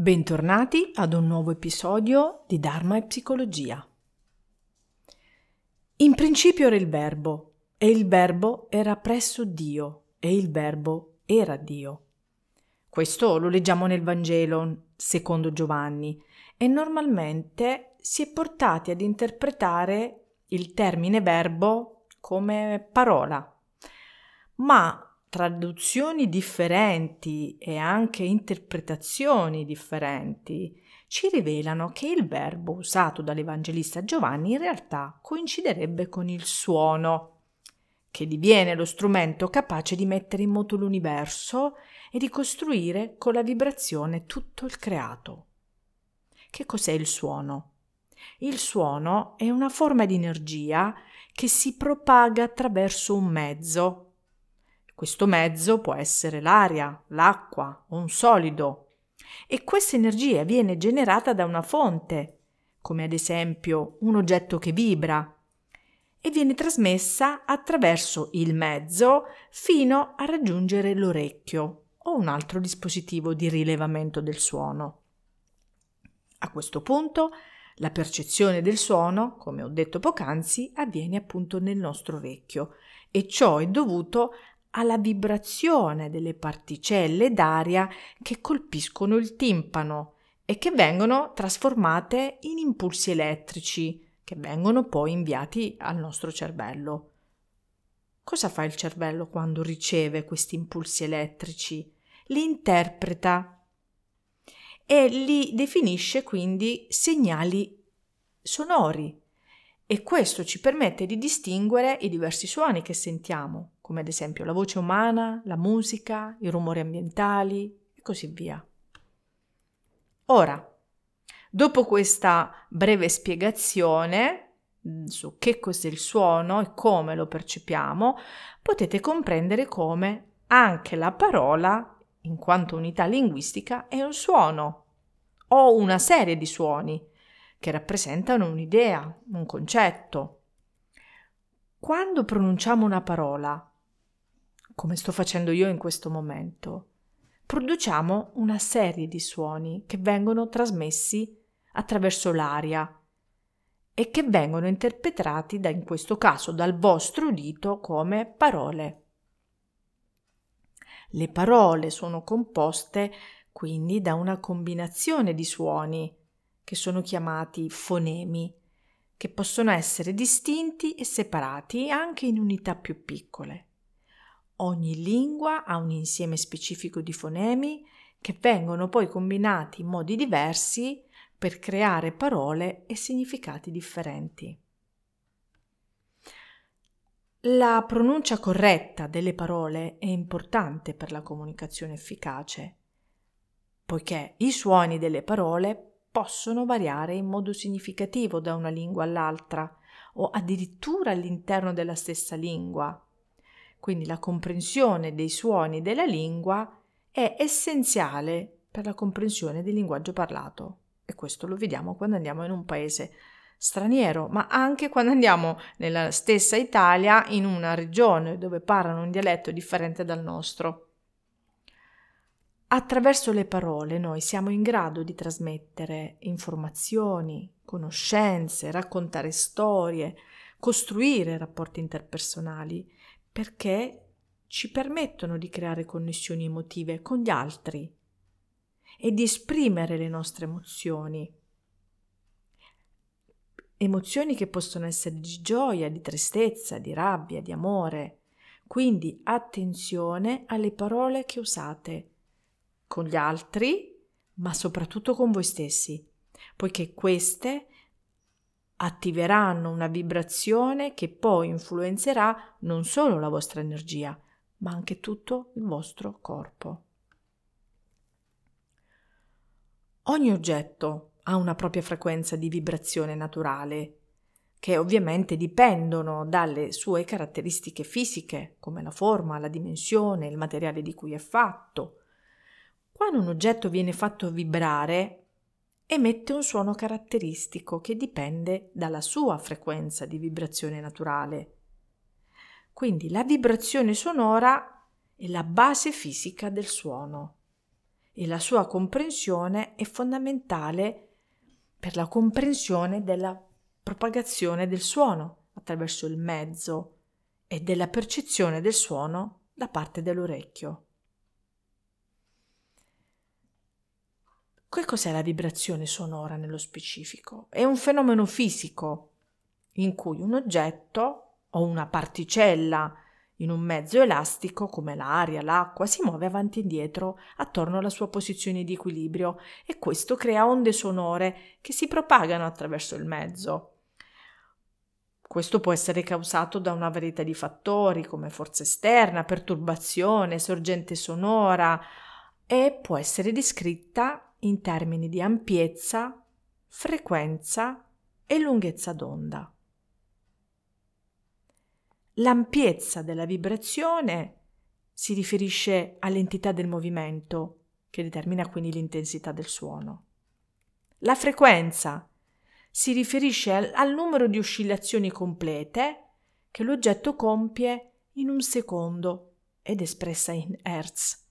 Bentornati ad un nuovo episodio di Dharma e Psicologia. In principio era il Verbo, e il Verbo era presso Dio, e il Verbo era Dio. Questo lo leggiamo nel Vangelo secondo Giovanni e normalmente si è portati ad interpretare il termine verbo come parola. Ma traduzioni differenti e anche interpretazioni differenti ci rivelano che il verbo usato dall'Evangelista Giovanni in realtà coinciderebbe con il suono, che diviene lo strumento capace di mettere in moto l'universo e di costruire con la vibrazione tutto il creato. Che cos'è il suono? Il suono è una forma di energia che si propaga attraverso un mezzo, questo mezzo può essere l'aria, l'acqua o un solido. E questa energia viene generata da una fonte, come ad esempio un oggetto che vibra, e viene trasmessa attraverso il mezzo fino a raggiungere l'orecchio o un altro dispositivo di rilevamento del suono. A questo punto la percezione del suono, come ho detto poc'anzi, avviene appunto nel nostro orecchio e ciò è dovuto alla vibrazione delle particelle d'aria che colpiscono il timpano e che vengono trasformate in impulsi elettrici che vengono poi inviati al nostro cervello. Cosa fa il cervello quando riceve questi impulsi elettrici? Li interpreta e li definisce quindi segnali sonori e questo ci permette di distinguere i diversi suoni che sentiamo, come ad esempio la voce umana, la musica, i rumori ambientali e così via. Ora, dopo questa breve spiegazione mm, su che cos'è il suono e come lo percepiamo, potete comprendere come anche la parola, in quanto unità linguistica, è un suono o una serie di suoni che rappresentano un'idea, un concetto. Quando pronunciamo una parola, come sto facendo io in questo momento, produciamo una serie di suoni che vengono trasmessi attraverso l'aria e che vengono interpretati da, in questo caso dal vostro udito come parole. Le parole sono composte quindi da una combinazione di suoni che sono chiamati fonemi, che possono essere distinti e separati anche in unità più piccole. Ogni lingua ha un insieme specifico di fonemi che vengono poi combinati in modi diversi per creare parole e significati differenti. La pronuncia corretta delle parole è importante per la comunicazione efficace, poiché i suoni delle parole possono variare in modo significativo da una lingua all'altra o addirittura all'interno della stessa lingua. Quindi la comprensione dei suoni della lingua è essenziale per la comprensione del linguaggio parlato e questo lo vediamo quando andiamo in un paese straniero, ma anche quando andiamo nella stessa Italia in una regione dove parlano un dialetto differente dal nostro. Attraverso le parole noi siamo in grado di trasmettere informazioni, conoscenze, raccontare storie, costruire rapporti interpersonali, perché ci permettono di creare connessioni emotive con gli altri e di esprimere le nostre emozioni. Emozioni che possono essere di gioia, di tristezza, di rabbia, di amore. Quindi attenzione alle parole che usate con gli altri, ma soprattutto con voi stessi, poiché queste attiveranno una vibrazione che poi influenzerà non solo la vostra energia, ma anche tutto il vostro corpo. Ogni oggetto ha una propria frequenza di vibrazione naturale, che ovviamente dipendono dalle sue caratteristiche fisiche, come la forma, la dimensione, il materiale di cui è fatto, quando un oggetto viene fatto vibrare, emette un suono caratteristico che dipende dalla sua frequenza di vibrazione naturale. Quindi la vibrazione sonora è la base fisica del suono e la sua comprensione è fondamentale per la comprensione della propagazione del suono attraverso il mezzo e della percezione del suono da parte dell'orecchio. Che cos'è la vibrazione sonora nello specifico? È un fenomeno fisico in cui un oggetto o una particella in un mezzo elastico come l'aria, l'acqua, si muove avanti e indietro attorno alla sua posizione di equilibrio e questo crea onde sonore che si propagano attraverso il mezzo. Questo può essere causato da una varietà di fattori come forza esterna, perturbazione, sorgente sonora e può essere descritta in termini di ampiezza, frequenza e lunghezza d'onda. L'ampiezza della vibrazione si riferisce all'entità del movimento, che determina quindi l'intensità del suono. La frequenza si riferisce al, al numero di oscillazioni complete che l'oggetto compie in un secondo ed espressa in Hertz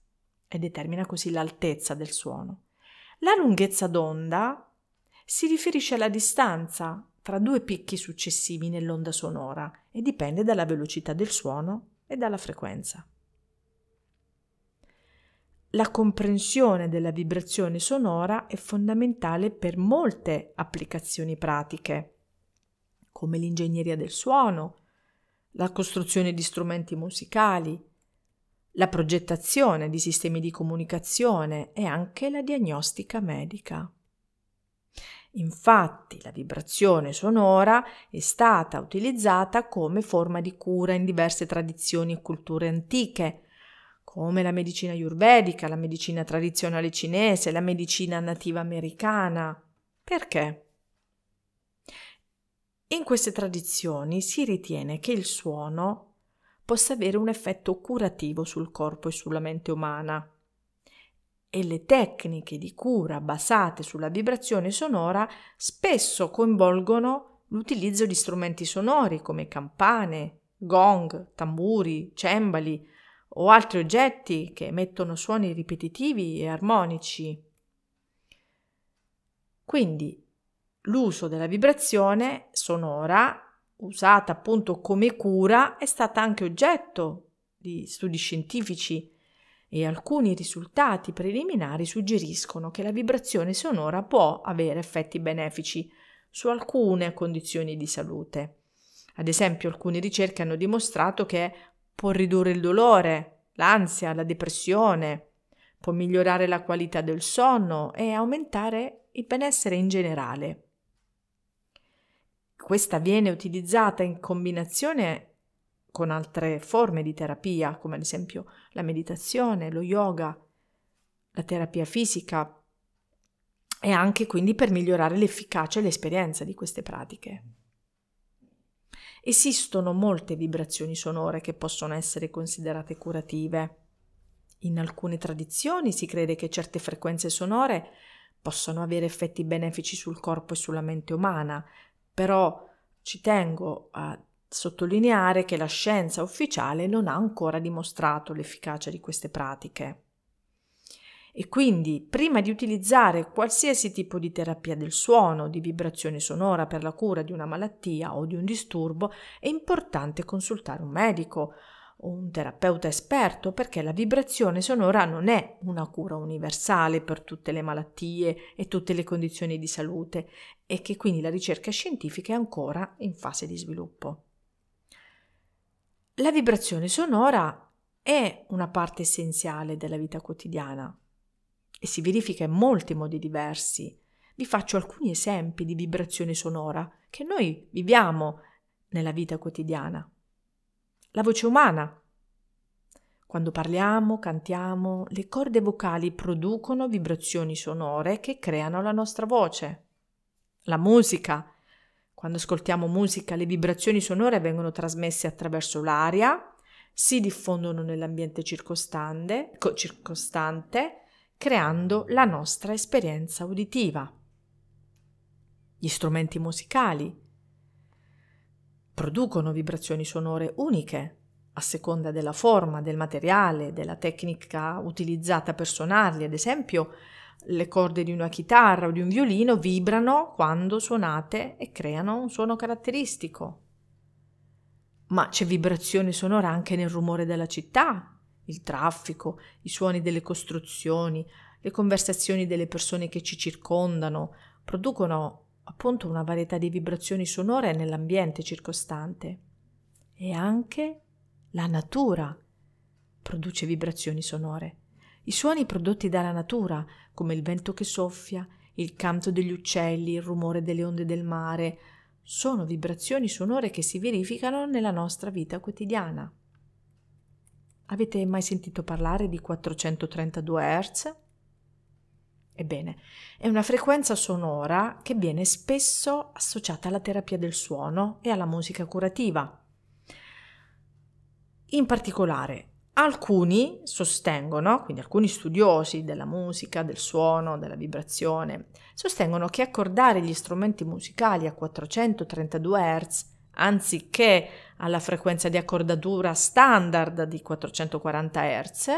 e determina così l'altezza del suono. La lunghezza d'onda si riferisce alla distanza tra due picchi successivi nell'onda sonora e dipende dalla velocità del suono e dalla frequenza. La comprensione della vibrazione sonora è fondamentale per molte applicazioni pratiche, come l'ingegneria del suono, la costruzione di strumenti musicali, la progettazione di sistemi di comunicazione e anche la diagnostica medica. Infatti la vibrazione sonora è stata utilizzata come forma di cura in diverse tradizioni e culture antiche, come la medicina ayurvedica, la medicina tradizionale cinese, la medicina nativa americana. Perché? In queste tradizioni si ritiene che il suono possa avere un effetto curativo sul corpo e sulla mente umana e le tecniche di cura basate sulla vibrazione sonora spesso coinvolgono l'utilizzo di strumenti sonori come campane, gong, tamburi, cembali o altri oggetti che emettono suoni ripetitivi e armonici. Quindi l'uso della vibrazione sonora, usata appunto come cura, è stata anche oggetto di studi scientifici e alcuni risultati preliminari suggeriscono che la vibrazione sonora può avere effetti benefici su alcune condizioni di salute. Ad esempio, alcune ricerche hanno dimostrato che può ridurre il dolore, l'ansia, la depressione, può migliorare la qualità del sonno e aumentare il benessere in generale. Questa viene utilizzata in combinazione con altre forme di terapia, come ad esempio la meditazione, lo yoga, la terapia fisica e anche quindi per migliorare l'efficacia e l'esperienza di queste pratiche. Esistono molte vibrazioni sonore che possono essere considerate curative. In alcune tradizioni si crede che certe frequenze sonore possano avere effetti benefici sul corpo e sulla mente umana, però ci tengo a sottolineare che la scienza ufficiale non ha ancora dimostrato l'efficacia di queste pratiche. E quindi, prima di utilizzare qualsiasi tipo di terapia del suono, di vibrazione sonora per la cura di una malattia o di un disturbo, è importante consultare un medico o un terapeuta esperto perché la vibrazione sonora non è una cura universale per tutte le malattie e tutte le condizioni di salute e che quindi la ricerca scientifica è ancora in fase di sviluppo. La vibrazione sonora è una parte essenziale della vita quotidiana e si verifica in molti modi diversi. Vi faccio alcuni esempi di vibrazione sonora che noi viviamo nella vita quotidiana. La voce umana. Quando parliamo, cantiamo, le corde vocali producono vibrazioni sonore che creano la nostra voce. La musica quando ascoltiamo musica le vibrazioni sonore vengono trasmesse attraverso l'aria, si diffondono nell'ambiente circostante, circostante creando la nostra esperienza uditiva. Gli strumenti musicali producono vibrazioni sonore uniche a seconda della forma, del materiale, della tecnica utilizzata per suonarli. Ad esempio, le corde di una chitarra o di un violino vibrano quando suonate e creano un suono caratteristico. Ma c'è vibrazione sonora anche nel rumore della città, il traffico, i suoni delle costruzioni, le conversazioni delle persone che ci circondano, producono appunto una varietà di vibrazioni sonore nell'ambiente circostante. E anche la natura produce vibrazioni sonore. I suoni prodotti dalla natura, come il vento che soffia, il canto degli uccelli, il rumore delle onde del mare, sono vibrazioni sonore che si verificano nella nostra vita quotidiana. Avete mai sentito parlare di 432 Hz? Ebbene, è una frequenza sonora che viene spesso associata alla terapia del suono e alla musica curativa. In particolare, alcuni sostengono, quindi alcuni studiosi della musica, del suono, della vibrazione, sostengono che accordare gli strumenti musicali a 432 Hz anziché alla frequenza di accordatura standard di 440 Hz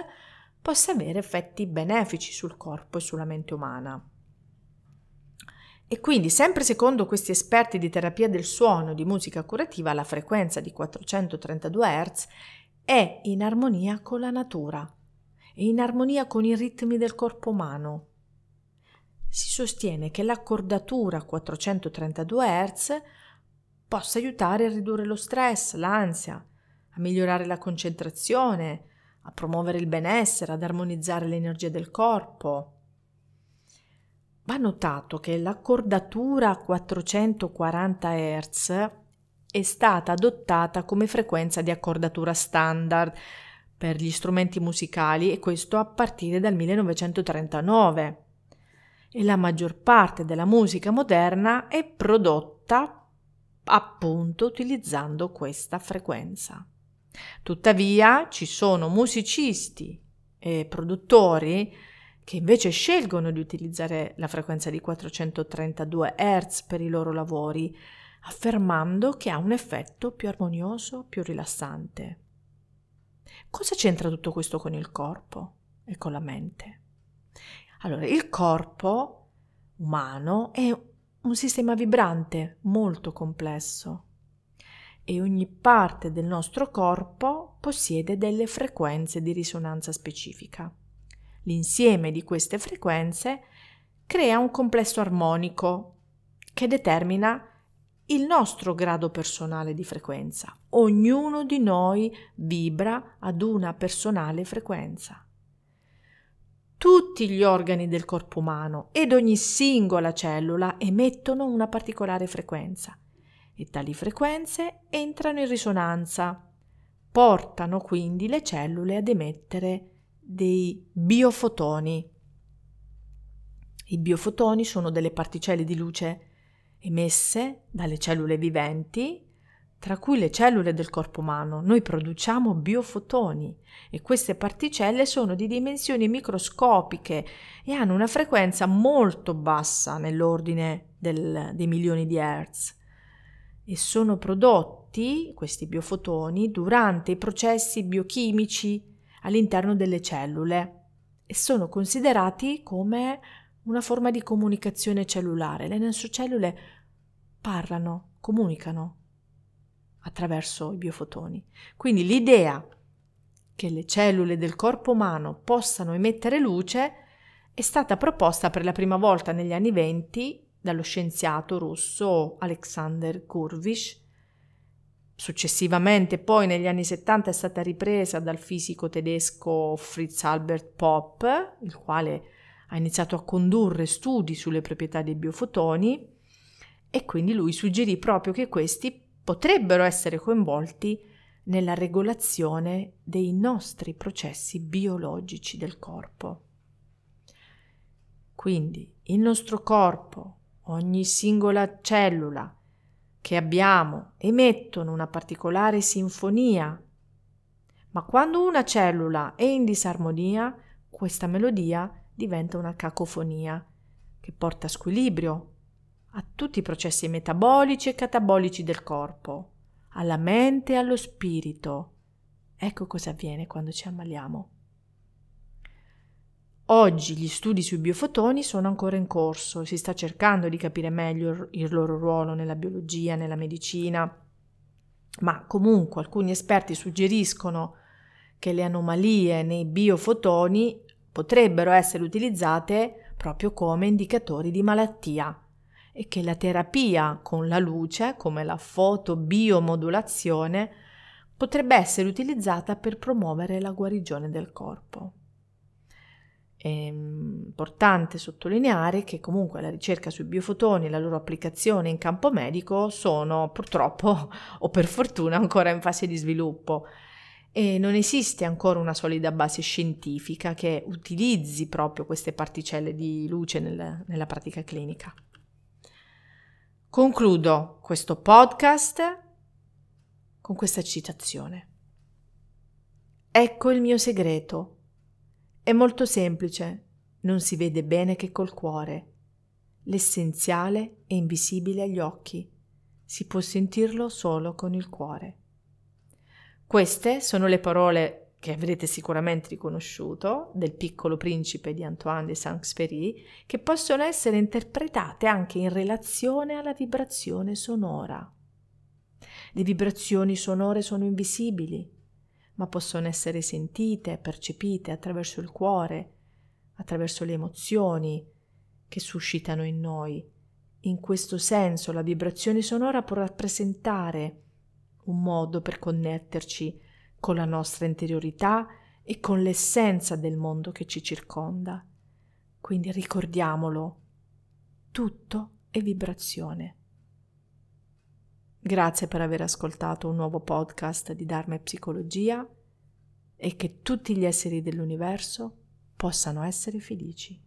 possa avere effetti benefici sul corpo e sulla mente umana. E quindi, sempre secondo questi esperti di terapia del suono e di musica curativa, la frequenza di 432 Hz è in armonia con la natura, è in armonia con i ritmi del corpo umano. Si sostiene che l'accordatura a 432 Hz possa aiutare a ridurre lo stress, l'ansia, a migliorare la concentrazione, a promuovere il benessere, ad armonizzare l'energia del corpo. Va notato che l'accordatura a 440 Hz è stata adottata come frequenza di accordatura standard per gli strumenti musicali e questo a partire dal 1939. E la maggior parte della musica moderna è prodotta appunto utilizzando questa frequenza. Tuttavia ci sono musicisti e produttori che invece scelgono di utilizzare la frequenza di 432 Hz per i loro lavori affermando che ha un effetto più armonioso, più rilassante. Cosa c'entra tutto questo con il corpo e con la mente? Allora, il corpo umano è un sistema vibrante molto complesso e ogni parte del nostro corpo possiede delle frequenze di risonanza specifica. L'insieme di queste frequenze crea un complesso armonico che determina il nostro grado personale di frequenza. Ognuno di noi vibra ad una personale frequenza. Tutti gli organi del corpo umano ed ogni singola cellula emettono una particolare frequenza e tali frequenze entrano in risonanza, portano quindi le cellule ad emettere dei biofotoni. I biofotoni sono delle particelle di luce emesse dalle cellule viventi, tra cui le cellule del corpo umano. Noi produciamo biofotoni e queste particelle sono di dimensioni microscopiche e hanno una frequenza molto bassa nell'ordine del, dei milioni di Hertz e sono prodotti questi biofotoni durante i processi biochimici all'interno delle cellule e sono considerati come una forma di comunicazione cellulare. Le nostre cellule parlano, comunicano attraverso i biofotoni. Quindi l'idea che le cellule del corpo umano possano emettere luce è stata proposta per la prima volta negli anni venti dallo scienziato russo Alexander Kurvish. Successivamente, poi negli anni 70 è stata ripresa dal fisico tedesco Fritz Albert Popp, il quale ha iniziato a condurre studi sulle proprietà dei biofotoni e quindi lui suggerì proprio che questi potrebbero essere coinvolti nella regolazione dei nostri processi biologici del corpo. Quindi il nostro corpo, ogni singola cellula che abbiamo emettono una particolare sinfonia, ma quando una cellula è in disarmonia, questa melodia diventa una cacofonia che porta squilibrio a tutti i processi metabolici e catabolici del corpo, alla mente e allo spirito Ecco cosa avviene quando ci ammaliamo. Oggi gli studi sui biofotoni sono ancora in corso, si sta cercando di capire meglio il loro ruolo nella biologia, nella medicina, ma comunque alcuni esperti suggeriscono che le anomalie nei biofotoni potrebbero essere utilizzate proprio come indicatori di malattia e che la terapia con la luce, come la fotobiomodulazione, potrebbe essere utilizzata per promuovere la guarigione del corpo. È importante sottolineare che comunque la ricerca sui biofotoni e la loro applicazione in campo medico sono purtroppo o per fortuna ancora in fase di sviluppo e non esiste ancora una solida base scientifica che utilizzi proprio queste particelle di luce nel, nella pratica clinica. Concludo questo podcast con questa citazione. Ecco il mio segreto è molto semplice, non si vede bene che col cuore. L'essenziale è invisibile agli occhi, si può sentirlo solo con il cuore. Queste sono le parole che avrete sicuramente riconosciuto del piccolo principe di Antoine de Saint-Exupéry, che possono essere interpretate anche in relazione alla vibrazione sonora. Le vibrazioni sonore sono invisibili, ma possono essere sentite, percepite attraverso il cuore, attraverso le emozioni che suscitano in noi. In questo senso la vibrazione sonora può rappresentare un modo per connetterci con la nostra interiorità e con l'essenza del mondo che ci circonda. Quindi ricordiamolo, tutto è vibrazione. Grazie per aver ascoltato un nuovo podcast di Dharma e Psicologia e che tutti gli esseri dell'universo possano essere felici.